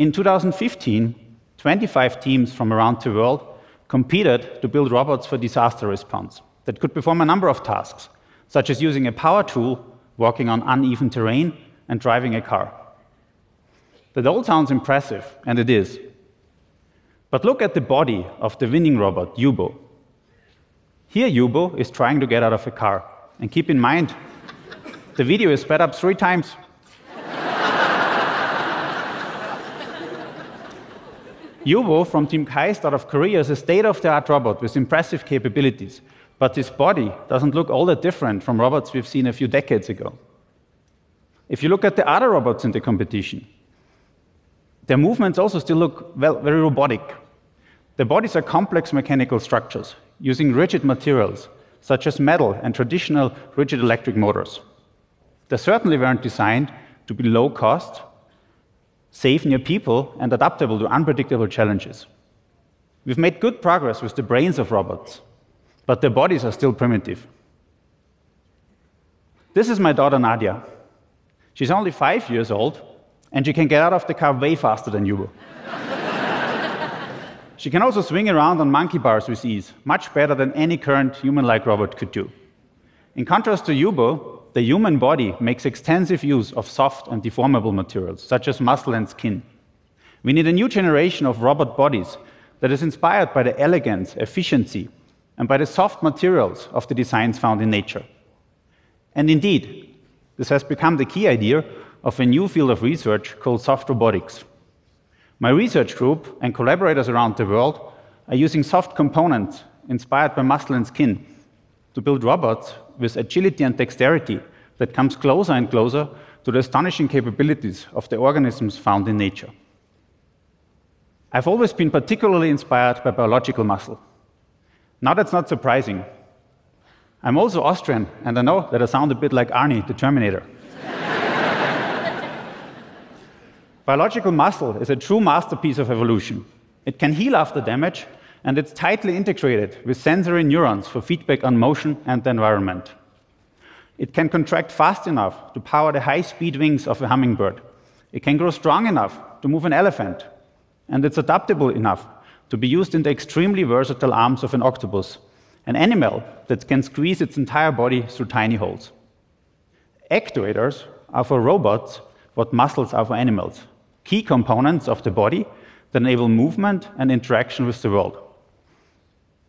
In 2015, 25 teams from around the world competed to build robots for disaster response that could perform a number of tasks, such as using a power tool, walking on uneven terrain, and driving a car. That all sounds impressive, and it is. But look at the body of the winning robot, HUBO. Here, HUBO is trying to get out of a car. And keep in mind, the video is sped up three times. HUBO from Team KAIST out of Korea is a state of the art robot with impressive capabilities, but his body doesn't look all that different from robots we've seen a few decades ago. If you look at the other robots in the competition, their movements also still look well, very robotic. Their bodies are complex mechanical structures using rigid materials, such as metal and traditional rigid electric motors. They certainly weren't designed to be low cost, safe near people, and adaptable to unpredictable challenges. We've made good progress with the brains of robots, but their bodies are still primitive. This is my daughter Nadia. She's only five years old, and she can get out of the car way faster than HUBO. she can also swing around on monkey bars with ease, much better than any current human like robot could do. In contrast to HUBO, the human body makes extensive use of soft and deformable materials, such as muscle and skin. We need a new generation of robot bodies that is inspired by the elegance, efficiency, and by the soft materials of the designs found in nature. And indeed, this has become the key idea of a new field of research called soft robotics. My research group and collaborators around the world are using soft components inspired by muscle and skin to build robots with agility and dexterity that comes closer and closer to the astonishing capabilities of the organisms found in nature. I've always been particularly inspired by biological muscle. Now that's not surprising. I'm also Austrian, and I know that I sound a bit like Arnie, the Terminator. biological muscle is a true masterpiece of evolution. It can heal after damage and it's tightly integrated with sensory neurons for feedback on motion and the environment. It can contract fast enough to power the high speed wings of a hummingbird. It can grow strong enough to move an elephant. And it's adaptable enough to be used in the extremely versatile arms of an octopus, an animal that can squeeze its entire body through tiny holes. Actuators are for robots what muscles are for animals, key components of the body that enable movement and interaction with the world.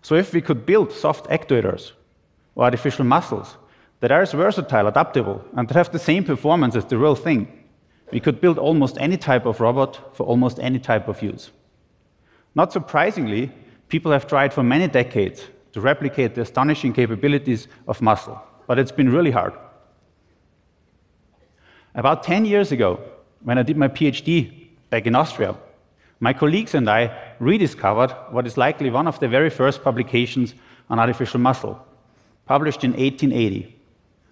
So if we could build soft actuators or artificial muscles that are as versatile, adaptable, and that have the same performance as the real thing, we could build almost any type of robot for almost any type of use. Not surprisingly, people have tried for many decades to replicate the astonishing capabilities of muscle, but it's been really hard. About 10 years ago, when I did my PhD back in Austria, my colleagues and I rediscovered what is likely one of the very first publications on artificial muscle, published in 1880,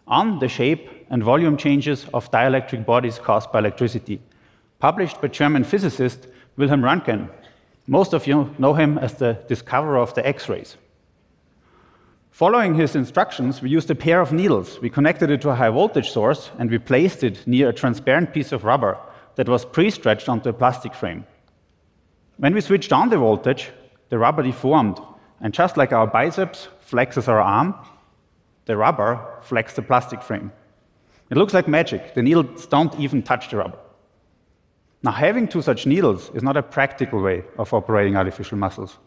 on the shape and volume changes of dielectric bodies caused by electricity, published by German physicist Wilhelm Röntgen. Most of you know him as the discoverer of the X rays. Following his instructions, we used a pair of needles. We connected it to a high voltage source and we placed it near a transparent piece of rubber that was pre stretched onto a plastic frame. When we switched on the voltage, the rubber deformed, and just like our biceps flexes our arm, the rubber flexed the plastic frame. It looks like magic. The needles don't even touch the rubber. Now, having two such needles is not a practical way of operating artificial muscles.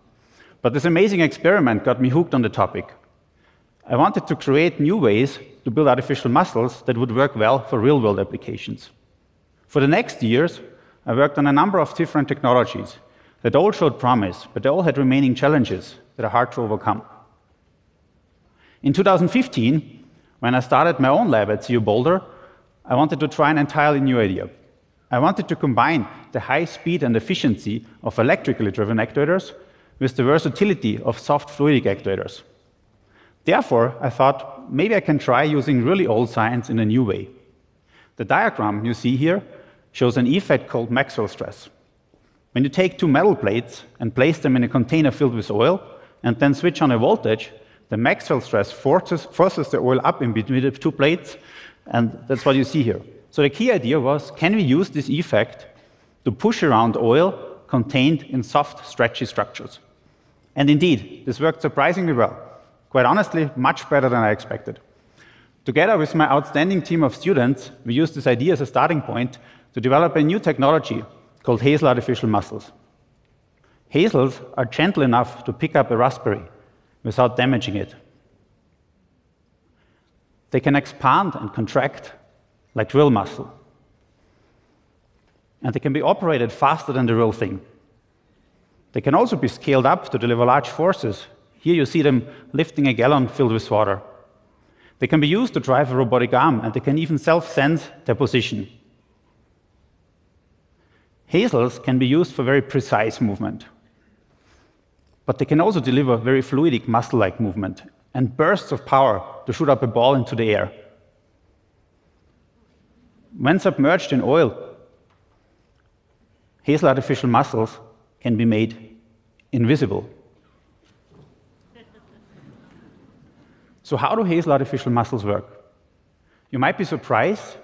But this amazing experiment got me hooked on the topic. I wanted to create new ways to build artificial muscles that would work well for real world applications. For the next years, I worked on a number of different technologies that all showed promise, but they all had remaining challenges that are hard to overcome. In 2015, when I started my own lab at CU Boulder, I wanted to try an entirely new idea. I wanted to combine the high speed and efficiency of electrically driven actuators with the versatility of soft fluidic actuators. Therefore, I thought maybe I can try using really old science in a new way. The diagram you see here shows an effect called Maxwell stress. When you take two metal plates and place them in a container filled with oil and then switch on a voltage, the Maxwell stress forces, forces the oil up in between the two plates, and that's what you see here. So the key idea was, can we use this effect to push around oil contained in soft, stretchy structures. And indeed, this worked surprisingly well. Quite honestly, much better than I expected. Together with my outstanding team of students, we used this idea as a starting point to develop a new technology called HASEL artificial muscles. HASELs are gentle enough to pick up a raspberry without damaging it. They can expand and contract like drill muscle. And they can be operated faster than the real thing. They can also be scaled up to deliver large forces. Here you see them lifting a gallon filled with water. They can be used to drive a robotic arm, and they can even self sense their position. HASELs can be used for very precise movement, but they can also deliver very fluidic muscle like movement and bursts of power to shoot up a ball into the air. When submerged in oil, HASEL artificial muscles can be made invisible. So, how do HASEL artificial muscles work? You might be surprised.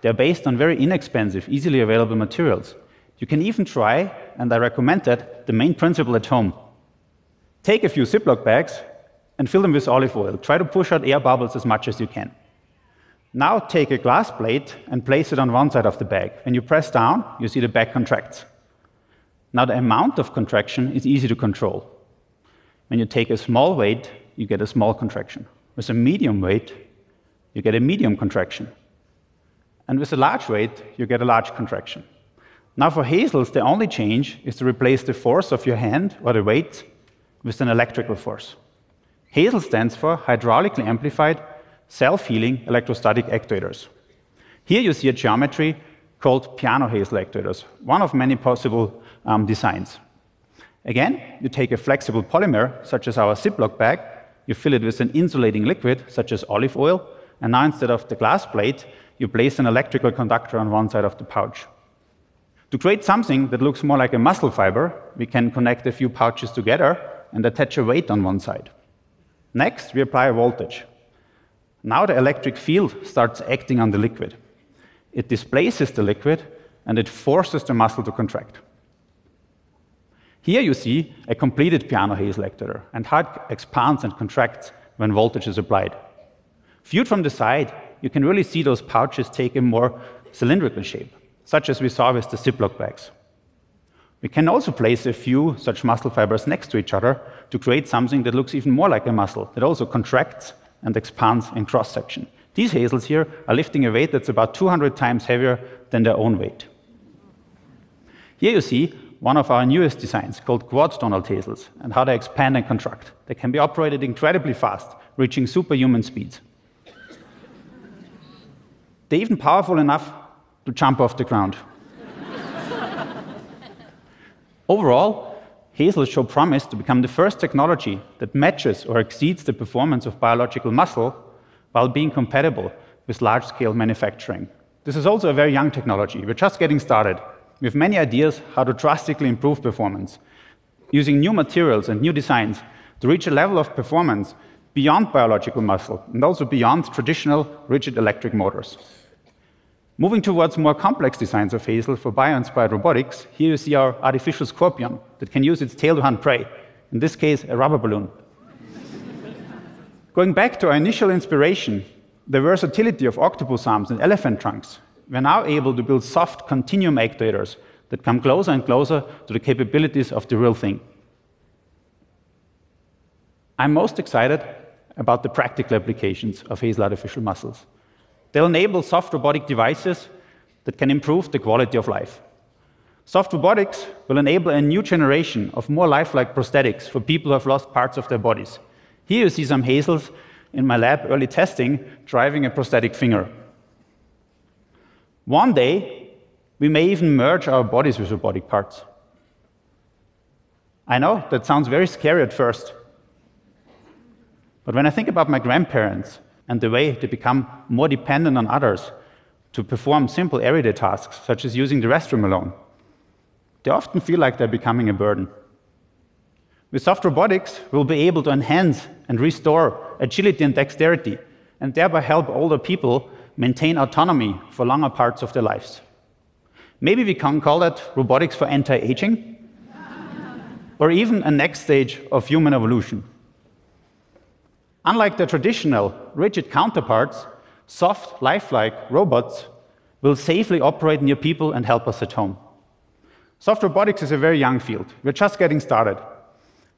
They're based on very inexpensive, easily available materials. You can even try, and I recommend that, the main principle at home. Take a few Ziploc bags and fill them with olive oil. Try to push out air bubbles as much as you can. Now take a glass plate and place it on one side of the bag. When you press down, you see the bag contracts. Now the amount of contraction is easy to control. When you take a small weight, you get a small contraction. With a medium weight, you get a medium contraction. And with a large weight, you get a large contraction. Now for HASELs, the only change is to replace the force of your hand or the weight with an electrical force. HASEL stands for hydraulically amplified self-healing electrostatic actuators. Here you see a geometry called Peano HASEL actuators, one of many possible um, designs. Again, you take a flexible polymer, such as our Ziploc bag, you fill it with an insulating liquid, such as olive oil, and now instead of the glass plate, you place an electrical conductor on one side of the pouch. To create something that looks more like a muscle fiber, we can connect a few pouches together and attach a weight on one side. Next, we apply a voltage. Now the electric field starts acting on the liquid. It displaces the liquid and it forces the muscle to contract. Here you see a completed Peano HASEL actuator and how it expands and contracts when voltage is applied. Viewed from the side, you can really see those pouches take a more cylindrical shape, such as we saw with the Ziploc bags. We can also place a few such muscle fibers next to each other to create something that looks even more like a muscle, that also contracts and expands in cross section. These HASELs here are lifting a weight that's about 200 times heavier than their own weight. Here you see one of our newest designs called quad Donald HASELs and how they expand and contract. They can be operated incredibly fast, reaching superhuman speeds. They're even powerful enough to jump off the ground. Overall, HASEL show promise to become the first technology that matches or exceeds the performance of biological muscle while being compatible with large-scale manufacturing. This is also a very young technology. We're just getting started. We have many ideas how to drastically improve performance, using new materials and new designs to reach a level of performance beyond biological muscle and also beyond traditional rigid electric motors. Moving towards more complex designs of HASEL for bio-inspired robotics, here you see our artificial scorpion that can use its tail to hunt prey, in this case, a rubber balloon. Going back to our initial inspiration, the versatility of octopus arms and elephant trunks, we're now able to build soft continuum actuators that come closer and closer to the capabilities of the real thing. I'm most excited about the practical applications of HASEL artificial muscles. They'll enable soft robotic devices that can improve the quality of life. Soft robotics will enable a new generation of more lifelike prosthetics for people who have lost parts of their bodies. Here you see some HASELs in my lab early testing driving a prosthetic finger. One day, we may even merge our bodies with robotic parts. I know that sounds very scary at first. But when I think about my grandparents and the way they become more dependent on others to perform simple everyday tasks, such as using the restroom alone, they often feel like they're becoming a burden. With soft robotics, we'll be able to enhance and restore agility and dexterity, and thereby help older people maintain autonomy for longer parts of their lives. Maybe we can call that robotics for anti aging, or even a next stage of human evolution. Unlike the traditional rigid counterparts, soft, lifelike robots will safely operate near people and help us at home. Soft robotics is a very young field. We're just getting started.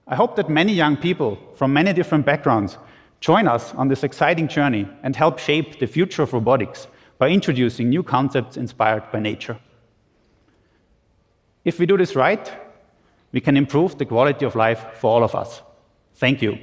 I hope that many young people from many different backgrounds join us on this exciting journey and help shape the future of robotics by introducing new concepts inspired by nature. If we do this right, we can improve the quality of life for all of us. Thank you.